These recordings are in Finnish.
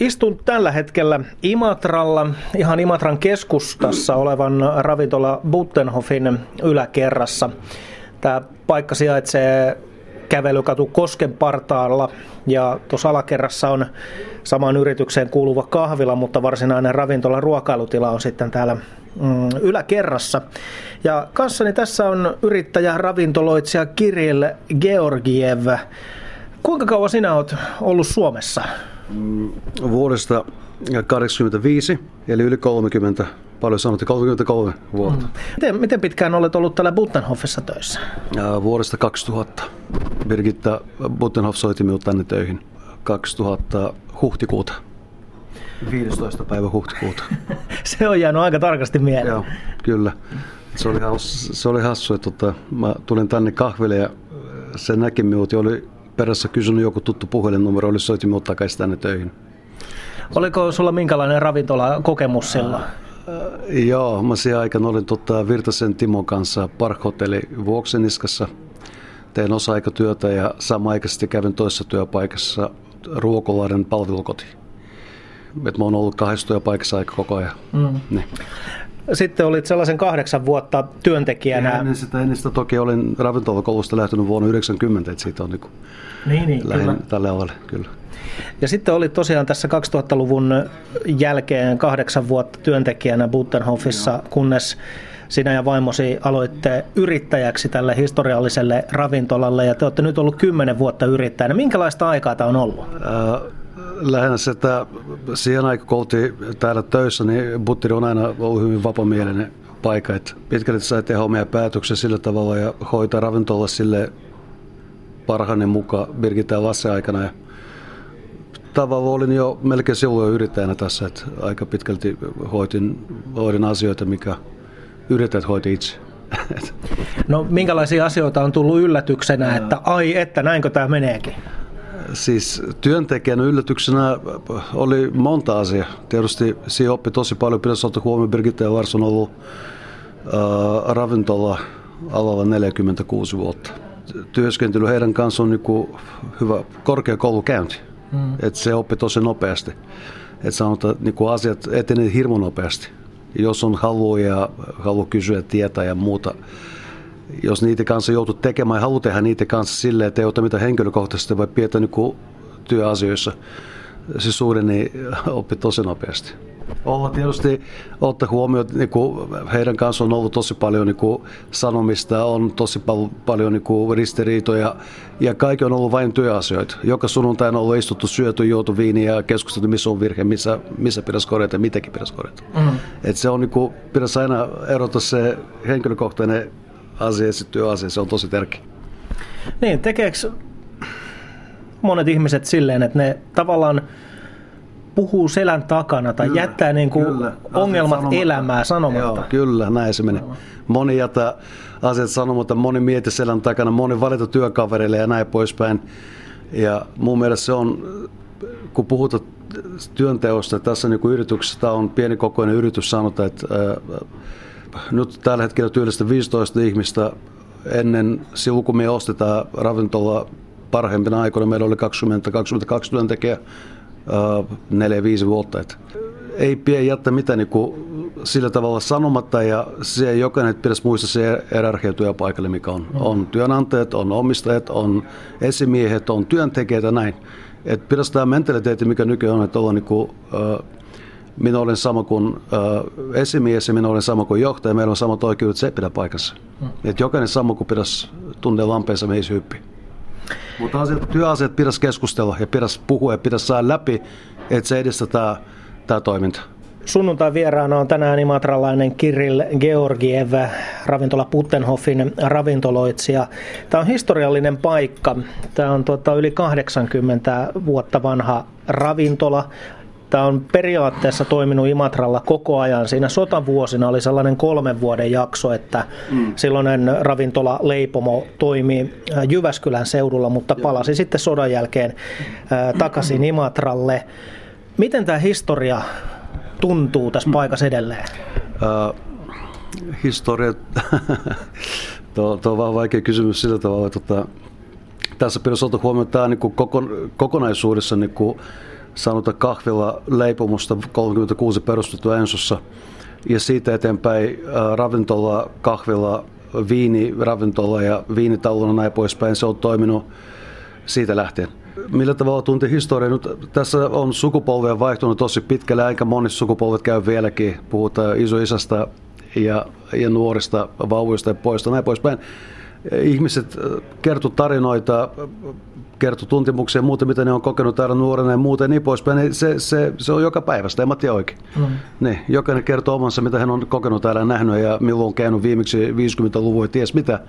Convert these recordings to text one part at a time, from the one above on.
istun tällä hetkellä Imatralla, ihan Imatran keskustassa olevan ravintola Buttenhofin yläkerrassa. Tämä paikka sijaitsee kävelykatu Kosken partaalla ja tuossa alakerrassa on samaan yritykseen kuuluva kahvila, mutta varsinainen ravintola ruokailutila on sitten täällä mm, yläkerrassa. Ja kanssani tässä on yrittäjä ravintoloitsija Kirill Georgiev. Kuinka kauan sinä olet ollut Suomessa? Mm, vuodesta 85, eli yli 30, paljon sanottu, 33 vuotta. Mm. Miten, miten pitkään olet ollut täällä Buttenhoffissa töissä? Vuodesta 2000. Birgitta Buttenhoff soitti minut tänne töihin 2000 huhtikuuta. 15. päivä huhtikuuta. se on jäänyt aika tarkasti mieleen. Joo, kyllä. Se oli, hassu, se oli hassu, että tota, mä tulin tänne kahville ja se näki minut ja oli perässä kysynyt joku tuttu puhelinnumero, oli soitti minut takaisin tänne töihin. Oliko sulla minkälainen ravintola-kokemus silloin? Äh, joo, mä siihen aikana olin tota, Virtasen Timon kanssa Parkhotelli Vuokseniskassa. Tein osa-aikatyötä ja samaaikaisesti kävin toisessa työpaikassa Ruokolahden palvelukoti. Et mä oon ollut kahdessa työpaikassa aika koko ajan. Mm. Niin. Sitten olit sellaisen kahdeksan vuotta työntekijänä. Ja ennen sitä, ennen sitä toki olin ravintolakoulusta lähtenyt vuonna 90, että siitä on niin, niin, niin lähin tälle alalle, kyllä. Ja sitten oli tosiaan tässä 2000-luvun jälkeen kahdeksan vuotta työntekijänä Buttenhofissa, kunnes sinä ja vaimosi aloitte yrittäjäksi tälle historialliselle ravintolalle ja te olette nyt ollut kymmenen vuotta yrittäjänä. Minkälaista aikaa tämä on ollut? Äh, lähinnä se, että siihen aikaan kun oltiin täällä töissä, niin Butteri on aina ollut hyvin vapamielinen paikka. Että pitkälti sai tehdä omia päätöksiä sillä tavalla ja hoitaa ravintola sille parhainen mukaan Birgitta Lasse aikana. Ja tavalla olin jo melkein silloin yrittäjänä tässä, että aika pitkälti hoitin, hoidin asioita, mikä yrittäjät hoiti itse. No minkälaisia asioita on tullut yllätyksenä, että ai että näinkö tämä meneekin? Siis työntekijän yllätyksenä oli monta asiaa. Tietysti siinä oppi tosi paljon. Pitäisi ottaa huomioon, Birgitta ja Lars on ollut äh, ravintola alalla 46 vuotta. Työskentely heidän kanssaan on niin hyvä korkeakoulukäynti. Mm. Et se oppi tosi nopeasti. Et sanotaan, että niin asiat etenee hirmu nopeasti. Jos on halu ja halu kysyä tietää ja muuta, jos niitä kanssa joutuu tekemään ja haluaa tehdä niitä kanssa silleen, että ei ota mitään henkilökohtaisesti, vai pidetään niin työasioissa, se suuri niin oppi tosi nopeasti. Olla tietysti ottaa huomioon, että niin heidän kanssa on ollut tosi paljon niin kuin, sanomista, on tosi pal- paljon niin kuin, ristiriitoja ja kaikki on ollut vain työasioita. Joka sunnuntaina on ollut istuttu, syöty, juotu viiniä ja keskusteltu, missä on virhe, missä, missä pitäisi korjata ja mitäkin pitäisi korjata. Mm. Et se on, niin kuin, pitäisi aina erota se henkilökohtainen asia se työasia, se on tosi tärkeä. Niin, tekeekö monet ihmiset silleen, että ne tavallaan puhuu selän takana tai kyllä, jättää niin kuin kyllä, ongelmat sanomatta. elämää sanomatta. Joo, kyllä, näin se menee. Moni jättää asiat sanomatta, moni mieti selän takana, moni valita työkavereille ja näin poispäin. Ja mun mielestä se on, kun puhutaan työnteosta, tässä niin kuin yrityksessä, on pienikokoinen yritys sanota, että nyt tällä hetkellä työllistä 15 ihmistä. Ennen silloin, kun me ostetaan ravintola parhaimpina aikoina, meillä oli 20-22 työntekijää neljä 4-5 vuotta. Et ei pidä jättää mitään niin kuin sillä tavalla sanomatta ja se jokainen pitäisi muistaa se erarkia työpaikalle, mikä on. On työnantajat, on omistajat, on esimiehet, on työntekijät ja näin. Et pitäisi tämä mentaliteetti, mikä nykyään on, että ollaan niin kuin, äh, minä olen sama kuin äh, esimies ja minä olen sama kuin johtaja, meillä on samat oikeudet, se pitää paikassa. Mm. Et jokainen sama kuin pitäisi tuntea lampeensa meissä hyppi. Mutta asiat, työasiat pitäisi keskustella ja pitäisi puhua ja pitäisi saada läpi, että se edistää tämä, tämä toiminta. Sunnuntai vieraana on tänään imatralainen Kirill Georgiev, ravintola Puttenhoffin ravintoloitsija. Tämä on historiallinen paikka. Tämä on tuota, yli 80 vuotta vanha ravintola. Tämä on periaatteessa toiminut Imatralla koko ajan. Siinä sotavuosina oli sellainen kolmen vuoden jakso, että mm. silloinen ravintola Leipomo toimi äh, Jyväskylän seudulla, mutta palasi sitten sodan jälkeen äh, takaisin Imatralle. Miten tämä historia tuntuu tässä paikassa edelleen? Uh, historia, tuo, tuo on vähän vaikea kysymys sillä tavalla, että tota, tässä pitäisi ottaa huomioon, että tämä niin kokon, kokonaisuudessa niin kuin, saanutta kahvilla leipumusta 36 perustettu Ensossa. Ja siitä eteenpäin ravintola, kahvilla, viini, ravintola ja viinitallona näin poispäin. Se on toiminut siitä lähtien. Millä tavalla tunti historiaa? Nyt tässä on sukupolvia vaihtunut tosi pitkälle, aika monissa sukupolvet käy vieläkin. Puhutaan isoisästä ja, ja nuorista vauvoista ja poista näin poispäin. Ihmiset kertovat tarinoita, kertoo tuntemuksia ja muuta, mitä ne on kokenut täällä nuorena ja muuta ja niin poispäin. Niin se, se, se on joka päivästä, en mä tiedä oikein. Mm. Niin, jokainen kertoo omansa, mitä hän on kokenut täällä ja nähnyt ja milloin on käynyt viimeksi 50-luvulla ja ties mitä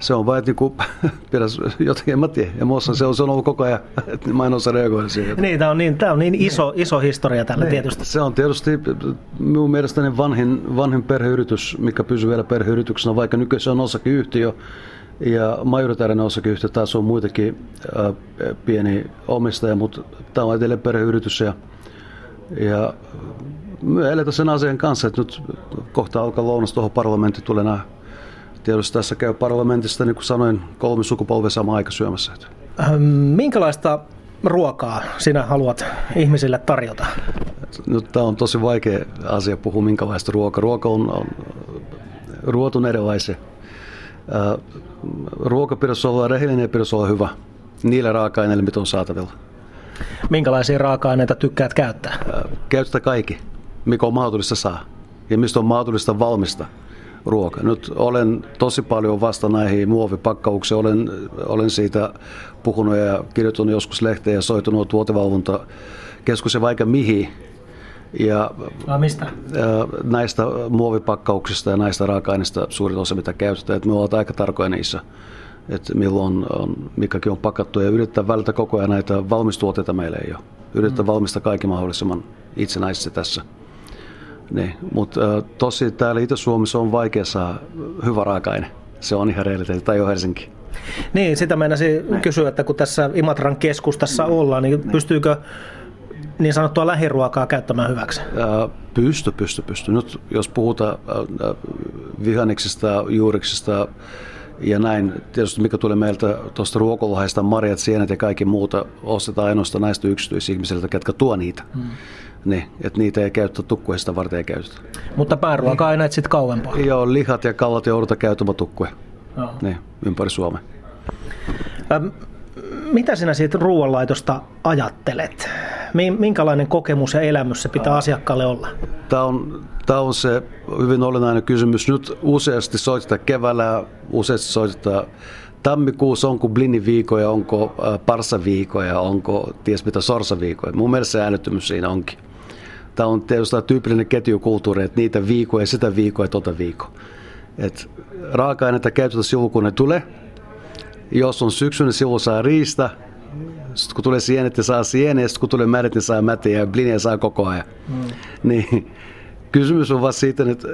se on vain, että niinku, pitäisi jotenkin, en mä tiedä. Ja muussa se on, se on ollut koko ajan, että mä en osaa reagoida siihen. Niin, tämä on niin, tämä on niin iso, niin. iso historia tällä niin. tietysti. Se on tietysti minun mielestäni vanhin, vanhin perheyritys, mikä pysyy vielä perheyrityksenä, vaikka nykyään se on osakeyhtiö. Ja majoritaarinen osakeyhtiö taas on muitakin äh, pieni omistaja, mutta tämä on edelleen perheyritys. Ja, ja me eletään sen asian kanssa, että nyt kohta alkaa lounas tuohon parlamentti tulee nämä Tietysti tässä käy parlamentista, niin kuin sanoin, kolme sukupolvea sama aika syömässä. Ähm, minkälaista ruokaa sinä haluat ihmisille tarjota? Nyt tämä on tosi vaikea asia puhua, minkälaista ruokaa. Ruoka on, on ruotun erilaisia. Äh, ruoka pitäisi olla rehellinen ja pitäisi olla hyvä niillä raaka-aineilla, mitä on saatavilla. Minkälaisia raaka-aineita tykkäät käyttää? Äh, käyttää kaikki, mikä on mahdollista saa ja mistä on mahdollista valmista ruoka. Nyt olen tosi paljon vasta näihin muovipakkauksiin. Olen, olen siitä puhunut ja kirjoittanut joskus lehteen ja soitunut tuotevalvonta keskus ja vaikka mihin. Ja, no, mistä? näistä muovipakkauksista ja näistä raaka-aineista suurin osa, mitä käytetään. Että me ollaan aika tarkoja niissä, että milloin on, mikäkin on pakattu ja yrittää välttää koko ajan näitä valmistuotteita meillä ei ole. Yrittää mm. valmistaa kaikki mahdollisimman itsenäisesti tässä. Niin, mutta tosi täällä Itä-Suomessa on vaikea saa hyvä raaka-aine. Se on ihan realiteetti, tai jo Helsinki. Niin, sitä meinasin kysyä, että kun tässä Imatran keskustassa ollaan, niin pystyykö niin sanottua lähiruokaa käyttämään hyväksi? Pysty, pysty, pysty. Nyt jos puhutaan vihanneksista, juuriksista ja näin, tietysti mikä tulee meiltä tuosta ruokolahesta, marjat, sienet ja kaikki muuta, ostetaan ainoastaan näistä yksityisihmisiltä, ketkä tuo niitä. Hmm niin, että niitä ei käytetä tukkuista varten ei käytetä. Mutta pääruoka aina sitten kauempaa. Joo, lihat ja kallat joudutaan käyttämään tukkuja. Niin, ympäri Suomea. Ähm, mitä sinä siitä ruoanlaitosta ajattelet? Minkälainen kokemus ja elämys se pitää asiakkaalle olla? Tämä on, tämä on se hyvin olennainen kysymys. Nyt useasti soitetaan keväällä, useasti soitetaan tammikuussa, onko bliniviikoja, onko parsaviikoja, onko ties mitä sorsaviikoja. Mun mielestä se äänettömyys siinä onkin. Tämä on tietysti tyypillinen ketjukulttuuri, että niitä viikoja, sitä viikoa ja tota viikkoa. Et raaka-aineita käytetään silloin, kun ne tulee. Jos on syksy, niin silloin saa riistä. Sitten kun tulee sienet, niin saa sieniä. Ja sitten kun tulee mädet, niin saa mätiä ja blinia saa koko ajan. Mm. Niin, kysymys on vaan siitä, että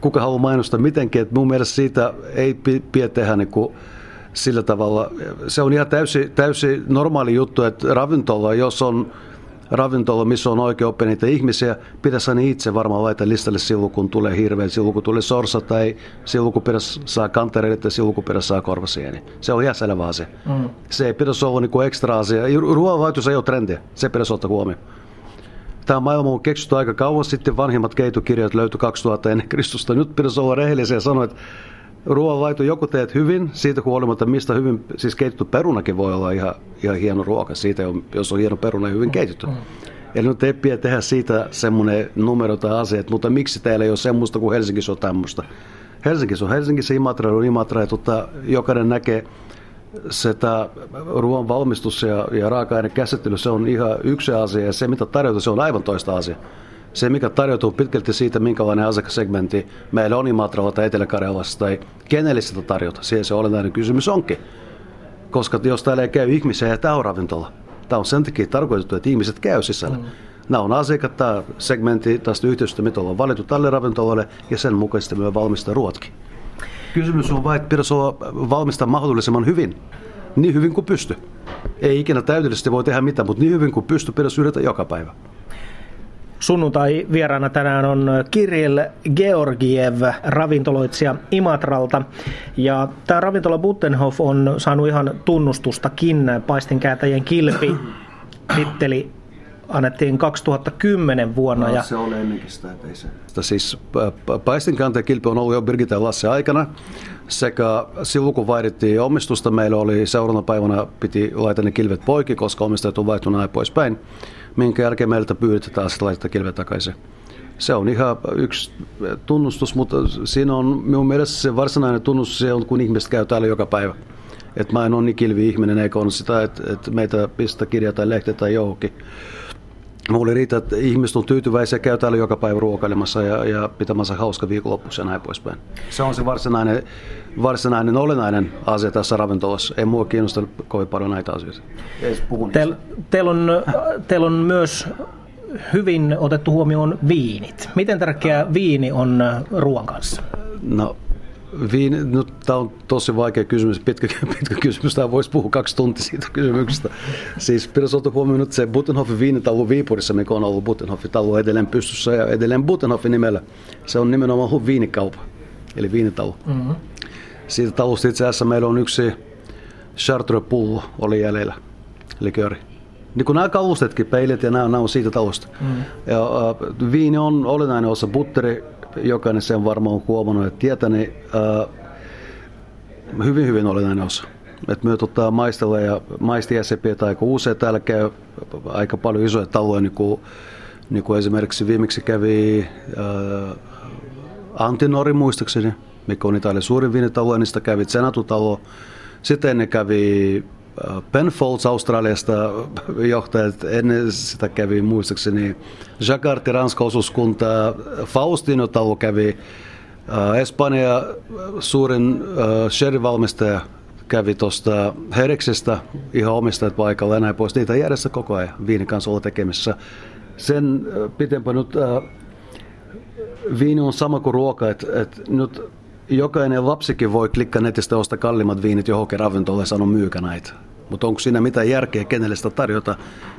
kuka haluaa mainostaa mitenkin. Että mun mielestä siitä ei pidä tehdä niin kuin sillä tavalla. Se on ihan täysin, täysi normaali juttu, että ravintola, jos on ravintola, missä on oikein oppi niitä ihmisiä, pitäisi ne itse varmaan laittaa listalle silloin, kun tulee hirveä, silloin kun tulee sorsa tai silloin, kun pitäisi saa kantereita tai silloin, kun pitäisi saa korvasieni. Se on ihan selvä asia. Mm. Se ei pitäisi olla niin ekstra asia. Ruoanlaitos ei ole trendiä, se pitäisi ottaa huomioon. Tämä maailma on keksitty aika kauan sitten, vanhimmat keitokirjat löytyi 2000 ennen Kristusta. Nyt pitäisi olla rehellisiä ja sanoa, että ruoanlaito joko teet hyvin, siitä huolimatta mistä hyvin, siis keitetty perunakin voi olla ihan, ihan hieno ruoka, siitä jos on hieno peruna ja hyvin keitetty. Mm. Eli nyt ei pidä tehdä siitä semmoinen numero tai asia, mutta miksi teillä ei ole semmoista kuin Helsingissä on tämmöistä. Helsingissä on Helsingissä, Imatra on Imatra ja tota, jokainen näkee sitä ruoan valmistus ja, ja raaka-aine käsittely, se on ihan yksi asia ja se mitä tarjota, se on aivan toista asia se, mikä tarjoutuu pitkälti siitä, minkälainen asiakassegmentti meillä on Imatralla tai Etelä-Karjalassa tai kenelle sitä tarjota. Siihen se olennainen kysymys onkin. Koska jos täällä ei käy ihmisiä, ja tämä on ravintola. Tämä on sen takia tarkoitettu, että ihmiset käy sisällä. Mm. Nämä on asiakkaat, tämä segmentti tästä yhteistyöstä, mitä on valittu tälle ravintolalle, ja sen mukaisesti myös valmistaa ruotkin. Kysymys on vain, että pitäisi olla valmistaa mahdollisimman hyvin. Niin hyvin kuin pysty. Ei ikinä täydellisesti voi tehdä mitään, mutta niin hyvin kuin pysty pitäisi yrittää joka päivä. Sunnuntai vieraana tänään on Kirill Georgiev, ravintoloitsija Imatralta. Ja tämä ravintola Buttenhof on saanut ihan tunnustustakin paistinkääntäjien kilpi titteli annettiin 2010 vuonna. No, ja... Se oli ennenkin sitä, että ei se. Siis kilpi on ollut jo Birgitta ja Lasse aikana. Sekä silloin kun vaihdettiin omistusta, meillä oli seuraavana päivänä piti laittaa ne kilvet poikki, koska omistajat on vaihtunut näin poispäin. Minkä jälkeen meiltä pyydetään sitten laittaa kilvet takaisin. Se on ihan yksi tunnustus, mutta siinä on minun mielestä se varsinainen tunnustus, se on kun ihmiset käy täällä joka päivä. Et mä en ole niin kilvi ihminen, eikä ole sitä, että, että meitä pistää kirja tai lehti tai johonkin. Mulla riitä, että ihmiset on tyytyväisiä, käy täällä joka päivä ruokailemassa ja, ja pitämässä hauska viikonloppuksi ja näin poispäin. Se on se varsinainen, varsinainen olennainen asia tässä ravintolassa. Ei mua kiinnosta kovin paljon näitä asioita. Teillä teil on, teil on myös hyvin otettu huomioon viinit. Miten tärkeä viini on ruoan kanssa? No Viini, no, tämä on tosi vaikea kysymys, pitkä, pitkä kysymys, tämä voisi puhua kaksi tuntia siitä kysymyksestä. Siis pitäisi ottaa huomioon nyt se Buttenhoffin viinitalo Viipurissa, mikä on ollut Buttenhoffin talo edelleen pystyssä ja edelleen Buttenhoffin nimellä. Se on nimenomaan viinikaupa, eli viinitalo. Mm-hmm. Siitä talosta itse asiassa meillä on yksi Chartres-pullo oli jäljellä, likööri. Niin kuin nämä kalustetkin, peilit ja nämä, nämä on siitä talosta. Mm. Ja, äh, viini on olennainen osa butteri, jokainen sen varmaan on huomannut ja tietää, niin äh, hyvin hyvin olennainen osa. Et me tota, maistella ja maistiäsepiä aika usein täällä käy aika paljon isoja taloja, niin kuin, niin kuin esimerkiksi viimeksi kävi äh, Antinori muistaakseni, mikä on Italian suurin viinitalo, niin sitä kävi Senatutalo. Sitten ne kävi Penfolds Australiasta johtajat, ennen sitä kävi muistaakseni Jakarta Ranska osuuskunta, Faustino Talo kävi, äh, Espanja suurin äh, sherry-valmistaja kävi tuosta Hereksestä ihan omistajat paikalla ja näin pois. Niitä järjessä koko ajan viinin kanssa olla tekemisissä. Sen pitempään nyt viini on sama kuin ruoka, että, että nyt jokainen lapsikin voi klikkaa netistä ostaa kalliimmat viinit johonkin ravintolaan ja sanoa myykä näitä. Mutta onko siinä mitään järkeä, kenelle sitä tarjota?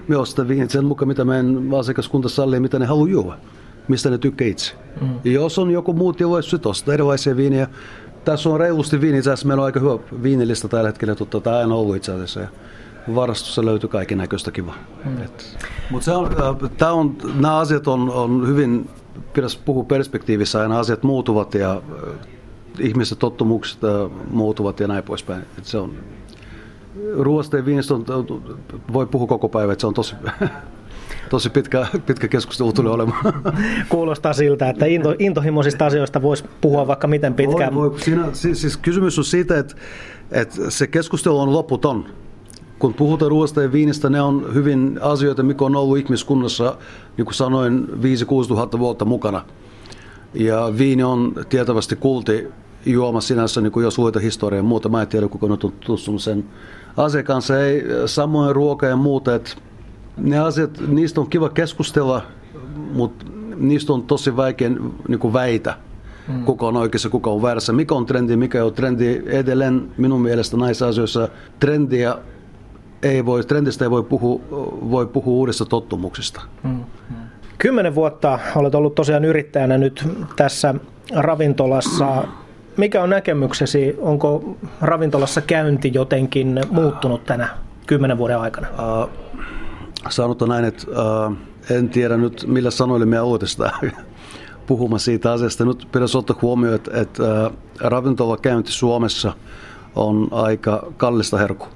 Me ostaa viinit sen mukaan, mitä meidän asiakaskunta sallii, mitä ne haluaa juoda. Mistä ne tykkää itse. Mm. Jos on joku ja voisi sitten ostaa erilaisia viiniä. Tässä on reilusti viini, itse asiassa meillä on aika hyvä viinilista tällä hetkellä, mutta tämä on ollut itse asiassa. Ja varastossa löytyy kaiken näköistä kivaa. Mm. Mutta on, äh, on, nämä asiat on, on hyvin, pitäisi puhua perspektiivissä, aina asiat muuttuvat ja ihmiset tottumukset muuttuvat ja näin poispäin. Et se on ruoasta ja viinistä on, voi puhua koko päivä, että se on tosi, tosi pitkä, pitkä keskustelu tulee olemaan. Kuulostaa siltä, että into, intohimoisista asioista voisi puhua vaikka miten pitkään. Voi, voi. Siinä, siis, siis kysymys on siitä, että, että se keskustelu on loputon. Kun puhutaan ruoasta ja viinistä, ne on hyvin asioita, mikä on ollut ihmiskunnassa, niin kuin sanoin, 5-6 tuhatta vuotta mukana. Ja viini on tietävästi kulti juoma sinänsä, niin kuin jos luita historiaa ja muuta. Mä en tiedä, kuka on tutustunut sen asian kanssa. Ei, samoin ruoka ja muuta. Että ne asiat, niistä on kiva keskustella, mutta niistä on tosi vaikea niin kuin väitä. Mm. Kuka on oikeassa, kuka on väärässä, mikä on trendi, mikä on trendi. Edelleen minun mielestä näissä asioissa trendiä ei voi, trendistä ei voi puhua, voi puhua uudesta tottumuksista. Mm. Kymmenen vuotta olet ollut tosiaan yrittäjänä nyt tässä ravintolassa mikä on näkemyksesi, onko ravintolassa käynti jotenkin muuttunut tänä kymmenen vuoden aikana? Uh, sanotaan näin, että uh, en tiedä nyt millä sanoilla me aloitetaan puhumaan siitä asiasta. Nyt pitäisi ottaa huomioon, että, että uh, ravintolakäynti Suomessa on aika kallista herku.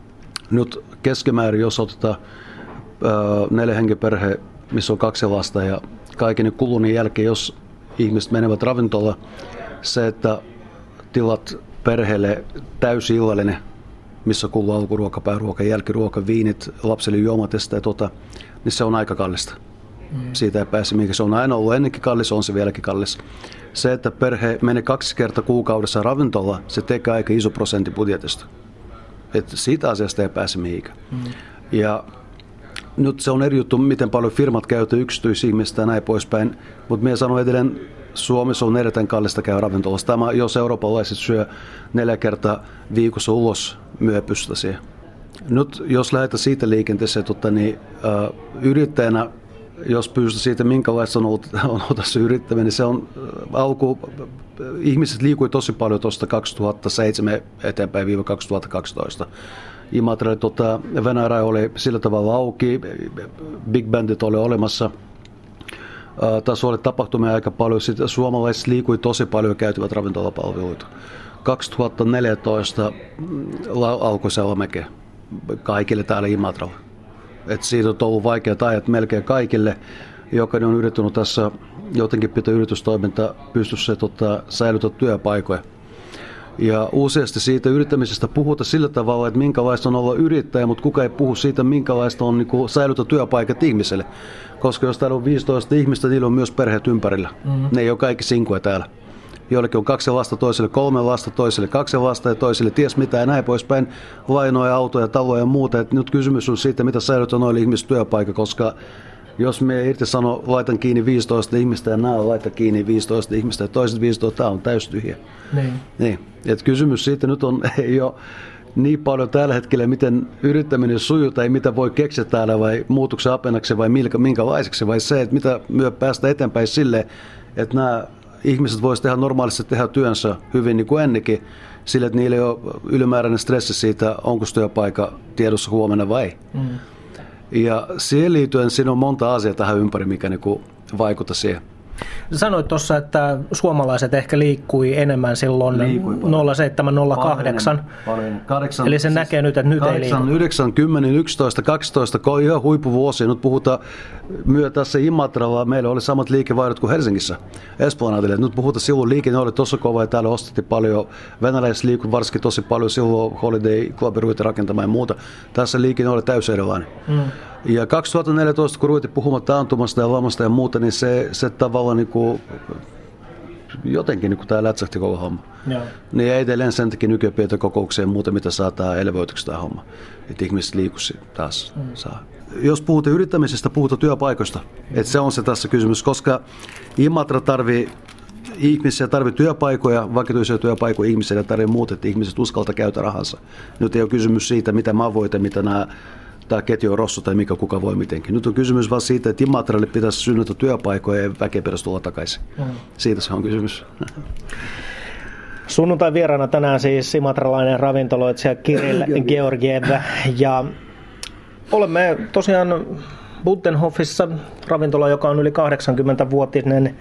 Nyt keskimäärin, jos otetaan uh, neljä hengen perhe, missä on kaksi lasta ja kaiken kulunnin jälkeen, jos ihmiset menevät ravintolaan, se, että tilat perheelle täysi illallinen, missä kuuluu alkuruoka, pääruoka, jälkiruoka, viinit, lapsille juomatesta ja tota, niin se on aika kallista. Mm. Siitä ei pääse mikä Se on aina ollut ennenkin kallis, on se vieläkin kallis. Se, että perhe menee kaksi kertaa kuukaudessa ravintola, se tekee aika iso prosentti budjetista. Et siitä asiasta ei pääse mihinkään. Mm. Ja nyt se on eri juttu, miten paljon firmat käyttävät yksityisihmistä ja näin poispäin, mutta minä sanon edelleen Suomessa on erittäin kallista käydä ravintolassa. Tämä, jos eurooppalaiset syö neljä kertaa viikossa ulos myöpystäsi. Nyt jos lähdetään siitä liikenteeseen, tota, niin äh, yrittäjänä, jos pystyy siitä, minkälaista on ollut, on ollut tässä yrittäminen, niin se on alku, ihmiset liikui tosi paljon tuosta 2007 eteenpäin viiva 2012. Imatra, tota, Venäjä oli sillä tavalla auki, big bandit oli olemassa. Tässä oli tapahtumia aika paljon. Sitten suomalaiset liikui tosi paljon käytivät ravintolapalveluita. 2014 alkoi se kaikille täällä Imatralla. Et siitä on ollut vaikeat ajat melkein kaikille. Jokainen on yrittänyt tässä jotenkin pitää yritystoiminta pystyssä tota, säilyttää työpaikoja. Ja useasti siitä yrittämisestä puhuta sillä tavalla, että minkälaista on olla yrittäjä, mutta kuka ei puhu siitä, minkälaista on niin säilytä työpaikat ihmiselle. Koska jos täällä on 15 ihmistä, niillä on myös perheet ympärillä. Mm-hmm. Ne ei ole kaikki sinkuja täällä. Joillekin on kaksi lasta, toiselle kolme lasta, toiselle kaksi lasta ja toiselle ties mitä ja näin poispäin. Lainoja, autoja, taloja ja muuta. Et nyt kysymys on siitä, mitä säilytään noille ihmisten työpaikka, koska jos me irti sano, laitan kiinni 15 ihmistä ja nämä laita kiinni 15 ihmistä ja toiset 15, tämä on täys tyhjä. Niin. niin. Et kysymys siitä nyt on, ei ole niin paljon tällä hetkellä, miten yrittäminen sujuu tai mitä voi keksiä täällä vai muutoksen apenaksi vai minkälaiseksi vai se, että mitä myö päästä eteenpäin sille, että nämä ihmiset voisivat tehdä normaalisti tehdä työnsä hyvin niin kuin ennenkin, sillä että niillä ei ole ylimääräinen stressi siitä, onko työpaikka tiedossa huomenna vai. Mm. Ja siihen liittyen siinä on monta asiaa tähän ympäri, mikä niin vaikuttaa siihen. Sanoit tuossa, että suomalaiset ehkä liikkui enemmän silloin 0708. Eli se näkee nyt, että nyt 8, ei liiku. 9, 10, 11, 12, kun ihan huippuvuosia. Nyt puhutaan myö tässä Imatralla. Meillä oli samat liikevaihdot kuin Helsingissä Esplanadille. Nyt puhutaan silloin liikenne oli tosi kova ja täällä ostettiin paljon. Venäläiset liikkuivat varsinkin tosi paljon silloin Holiday Club rakentamaan ja muuta. Tässä liikenne oli täysin erilainen. Mm. Ja 2014, kun ruvettiin puhumaan taantumasta ja lamasta ja muuta, niin se, se tavallaan niin kuin, jotenkin niin tämä lätsähti koko homma. Joo. Niin edelleen sen takia nykyään kokouksia ja muuta, mitä saattaa elvoituksi tämä homma. Että ihmiset liikuisi taas mm. saa. Jos puhutaan yrittämisestä, puhutaan työpaikoista. Mm. Että se on se tässä kysymys, koska Imatra tarvii ihmisiä tarvii työpaikoja, vakituisia työpaikoja ihmisille tarvii muuta, että ihmiset uskalta käytä rahansa. Nyt ei ole kysymys siitä, mitä mä voin ja mitä nämä tämä ketju on rosso tai mikä kuka voi mitenkin. Nyt on kysymys vain siitä, että Imatralle pitäisi synnytä työpaikoja ja väkeä pitäisi tulla takaisin. Mm. Siitä se on kysymys. Sunnuntai vieraana tänään siis imatralainen ravintoloitsija Kirill Georgiev ja olemme tosiaan Buttenhoffissa ravintola, joka on yli 80-vuotinen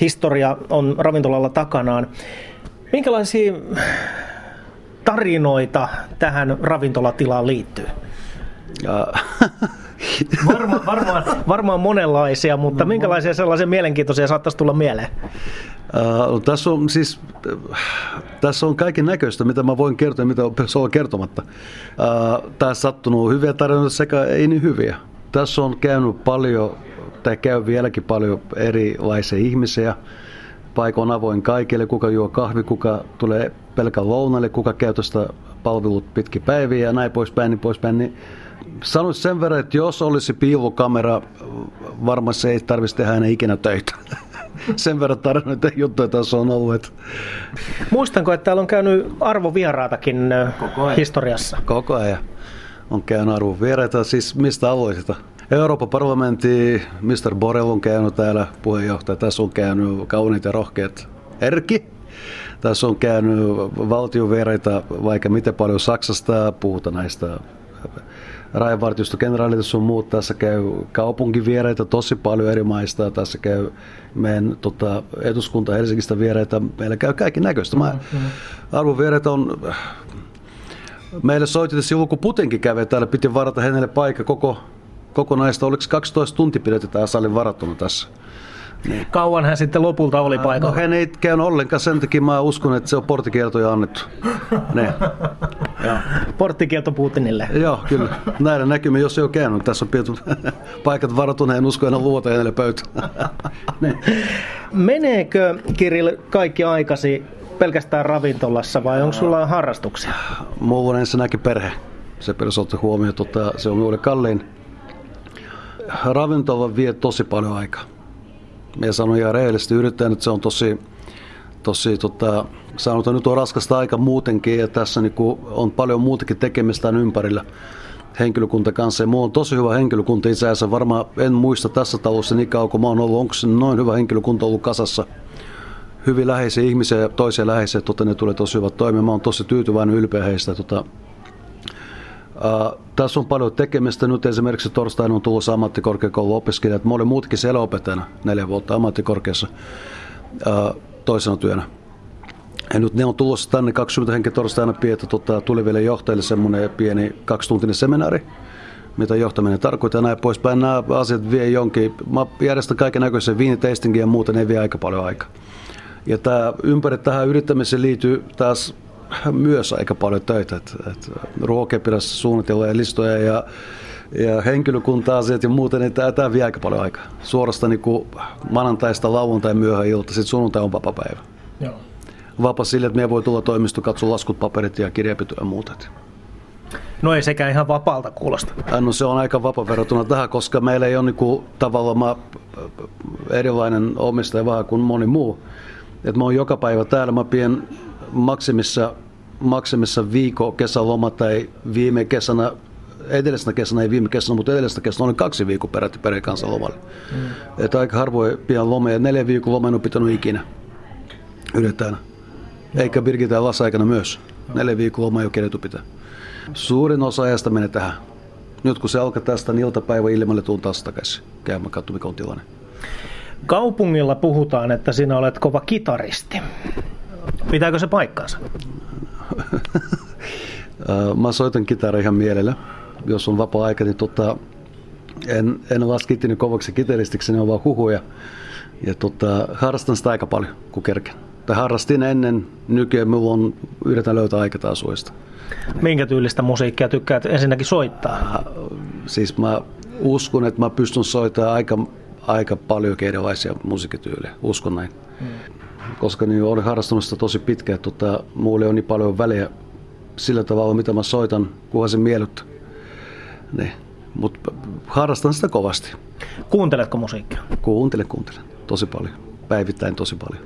historia on ravintolalla takanaan. Minkälaisia tarinoita tähän ravintolatilaan liittyy? Varma, varmaan, varmaan monenlaisia, mutta no, minkälaisia sellaisia mielenkiintoisia saattaisi tulla mieleen? Uh, tässä on siis tässä on kaiken näköistä, mitä mä voin kertoa ja mitä on olla kertomatta. Uh, tässä sattunut hyviä tarinoita sekä ei niin hyviä. Tässä on käynyt paljon, tai käy vieläkin paljon erilaisia ihmisiä. Paikka on avoin kaikille, kuka juo kahvi, kuka tulee pelkän lounalle, kuka käytöstä palvelut pitki päiviä ja näin poispäin, niin poispäin. Niin sanoisin sen verran, että jos olisi piilokamera, varmaan se ei tarvitsisi tehdä enää ikinä töitä. sen verran tarinoita juttuja tässä on ollut. Että... Muistanko, että täällä on käynyt arvovieraatakin Koko ajan. historiassa? Koko ajan on käynyt arvovieraita, siis mistä aloisita? Euroopan parlamentti, Mr. Borrell on käynyt täällä puheenjohtaja, tässä on käynyt kauniit ja rohkeat Erki, tässä on käynyt valtiovieraita vaikka miten paljon Saksasta, puhutaan näistä rajavartiostokenraalit sun muut. Tässä käy kaupunkivieraita tosi paljon eri maista. Tässä käy meidän tota, eduskunta Helsingistä vieraita. Meillä käy kaikki näköistä. Mm-hmm. Arvovieraita on... Meille soitettiin silloin, kun Putinkin kävi täällä, piti varata hänelle paikka koko, kokonaista. Oliko 12 tuntia pidetään salin varattuna tässä? Niin. Kauan hän sitten lopulta oli paikalla? No hän ei käynyt ollenkaan, sen takia mä uskon, että se on porttikielto jo annettu. Ne. Porttikielto Putinille. Joo, kyllä. Näillä näkymin, jos ei ole käynyt. Tässä on pidetty paikat varatuna, en usko enää luota hänelle pöytään. Meneekö Kirill kaikki aikasi pelkästään ravintolassa vai onko sulla harrastuksia? Mulla on ensinnäkin perhe. Se pitäisi ottaa huomioon, että se on minulle kalliin. Ravintola vie tosi paljon aikaa me sanoin ihan rehellisesti yrittäjän, että se on tosi, tosi tota, sanotaan nyt on raskasta aika muutenkin ja tässä niin on paljon muutakin tekemistä ympärillä henkilökunta kanssa. Ja mulla on tosi hyvä henkilökunta itse asiassa. Varmaan en muista tässä talossa niin kauan kun mä oon ollut, onko se noin hyvä henkilökunta ollut kasassa. Hyvin läheisiä ihmisiä ja toisia läheisiä, tota, ne tulee tosi hyvät toimia. Mä oon tosi tyytyväinen ylpeä heistä. Tota, Uh, tässä on paljon tekemistä. Nyt esimerkiksi torstaina on tulossa ammattikorkeakouluopiskelijat. Mä olin muutkin siellä opettajana neljä vuotta ammattikorkeassa uh, toisena työnä. Ja nyt ne on tulossa tänne 20 henkeä torstaina piettä tota, tuleville johtajille semmoinen pieni kaksituntinen seminaari, mitä johtaminen tarkoittaa ja näin poispäin. Nämä asiat vie jonkin, mä järjestän kaiken näköisen viiniteistingin ja muuta, ne vie aika paljon aikaa. Ja tämä ympäri tähän yrittämiseen liittyy taas myös aika paljon töitä. Et, et ruokapirassa suunnitellaan listoja ja, ja henkilökunta-asiat ja muuta, niin tämä, tämä vie aika paljon aikaa. Suorasta niin kuin maanantaista lauantai myöhään ilta, sitten sunnuntai on vapaa-päivä. Joo. Vapa sille, että me voi tulla toimisto katsoa laskut, paperit ja kirjapitoja ja muuta. No ei sekään ihan vapaalta kuulosta. No se on aika vapaa verrattuna tähän, koska meillä ei ole niin kuin, tavallaan erilainen omistaja vähän kuin moni muu. Et mä oon joka päivä täällä, mä pien maksimissa maksimissa viikko kesäloma tai viime kesänä, edellisenä kesänä, ei viime kesänä, mutta edellisenä kesänä oli kaksi viikkoa peräti perheen kanssa lomalla. Mm. Että aika harvoin pian loma ja neljä viikon loma en ole pitänyt ikinä yritetään. Eikä Birgitta ja Lassa-aikana myös. Neljä viikkoa loma ei ole keretty pitää. Suurin osa ajasta menee tähän. Nyt kun se alkaa tästä, niin iltapäivä ilmalle tuun taas takaisin käymään katsomaan, mikä on tilanne. Kaupungilla puhutaan, että sinä olet kova kitaristi. Pitääkö se paikkaansa? Mä soitan kitaraa ihan mielellä. Jos on vapaa-aika, niin tota, en, en laske itteni kovaksi kitaristiksi, ne on vaan huhuja. Ja tota, harrastan sitä aika paljon, kun kerken. Tai harrastin ennen, nykyään minulla on, yritän löytää aika taas uudesta. Minkä tyylistä musiikkia tykkäät ensinnäkin soittaa? Äh, siis mä uskon, että mä pystyn soittamaan aika, aika paljon erilaisia musiikkityylejä. Uskon näin. Hmm koska niin olen harrastanut sitä tosi pitkään. Tota, mulle on niin paljon väliä sillä tavalla, mitä mä soitan, kunhan se miellyttää. Niin. Mutta harrastan sitä kovasti. Kuunteletko musiikkia? Kuuntelen, kuuntelen. Tosi paljon. Päivittäin tosi paljon.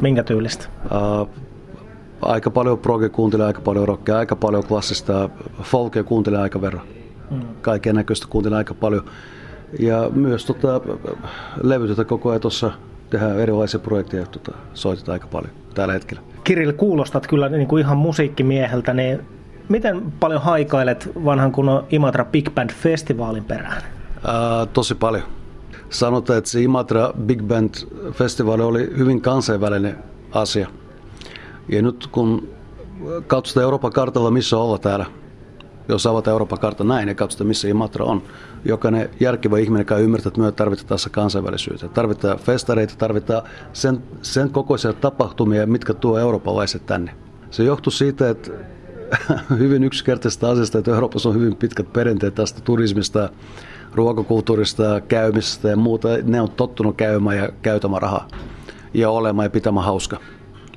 Minkä tyylistä? Uh, aika paljon proge kuuntelee, aika paljon rockia, aika paljon klassista folkia kuuntelee aika verran. Mm. Kaiken näköistä kuuntelee aika paljon. Ja myös tota, levytytä koko ajan tuossa tehdään erilaisia projekteja, tota, soitetaan aika paljon tällä hetkellä. Kirill, kuulostat kyllä niin kuin ihan musiikkimieheltä, niin miten paljon haikailet vanhan kunnon Imatra Big Band Festivaalin perään? Ää, tosi paljon. Sanotaan, että se Imatra Big Band Festivaali oli hyvin kansainvälinen asia. Ja nyt kun katsotaan Euroopan kartalla, missä olla täällä, jos avataan Euroopan kartta näin ja katsotaan, missä Imatra on, jokainen järkevä ihminen käy ymmärtää, että me tarvitaan tässä kansainvälisyyttä. Tarvitaan festareita, tarvitaan sen, sen kokoisia tapahtumia, mitkä tuo eurooppalaiset tänne. Se johtuu siitä, että hyvin yksinkertaisesta asiasta, että Euroopassa on hyvin pitkät perinteet tästä turismista, ruokakulttuurista, käymisestä ja muuta. Ne on tottunut käymään ja käytämään rahaa ja olemaan ja pitämään hauska.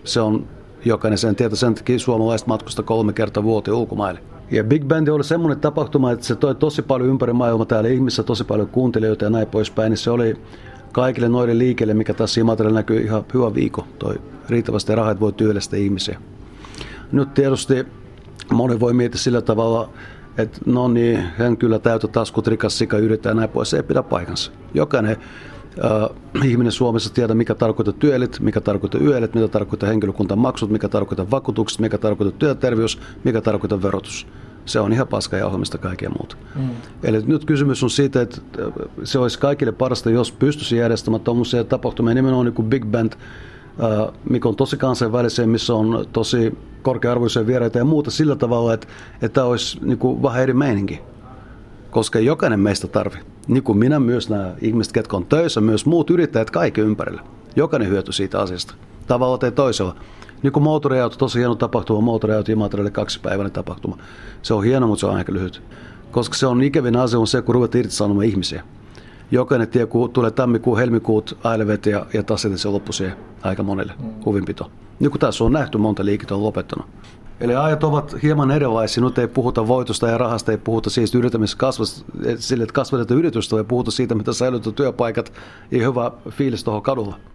Se on jokainen sen tietää, sen takia suomalaiset matkusta kolme kertaa vuoteen ulkomaille. Ja Big Band oli semmoinen tapahtuma, että se toi tosi paljon ympäri maailmaa täällä ihmisissä, tosi paljon kuuntelijoita ja näin poispäin. Niin se oli kaikille noille liikkeelle, mikä tässä Imatralla näkyy ihan hyvä viikko. Toi riittävästi rahat voi työllistää ihmisiä. Nyt tietysti moni voi miettiä sillä tavalla, että no niin, hän kyllä täytä taskut, rikas sika yrittää näin pois. Se ei pidä paikansa. Jokainen äh, ihminen Suomessa tietää, mikä tarkoittaa työelit, mikä tarkoittaa yöelit, mitä tarkoittaa henkilökuntan maksut, mikä tarkoittaa vakuutukset, mikä tarkoittaa työterveys, mikä tarkoittaa verotus. Se on ihan paska ja ohjelmista kaikkea muuta. Mm. Eli nyt kysymys on siitä, että se olisi kaikille parasta, jos pystyisi järjestämään tuommoisia tapahtumia, nimenomaan niin kuin Big Band, äh, mikä on tosi kansainvälisiä, missä on tosi korkea-arvoisia vieraita ja muuta sillä tavalla, että, että olisi niin kuin vähän eri meininki koska jokainen meistä tarvii. Niin kuin minä myös nämä ihmiset, ketkä on töissä, myös muut yrittäjät kaikki ympärillä. Jokainen hyöty siitä asiasta, tavalla tai toisella. Niin kuin moottoriauto, tosi hieno tapahtuma, moottoriauto Imatralle kaksipäiväinen tapahtuma. Se on hieno, mutta se on aika lyhyt. Koska se on ikävin asia on se, kun ruvet irtisanomaan ihmisiä. Jokainen tie, kun tulee tammikuun, helmikuut, ailevet ja, ja taas se loppu siihen aika monelle mm. huvinpito. Niin kuin tässä on nähty, monta liikettä on lopettanut. Eli ajat ovat hieman erilaisia. Nyt ei puhuta voitosta ja rahasta, ei puhuta siis yrittämisestä sille, että kasvatetaan yritystä, vaan puhuta siitä, mitä säilytetään työpaikat ja hyvä fiilis tuohon kadulla.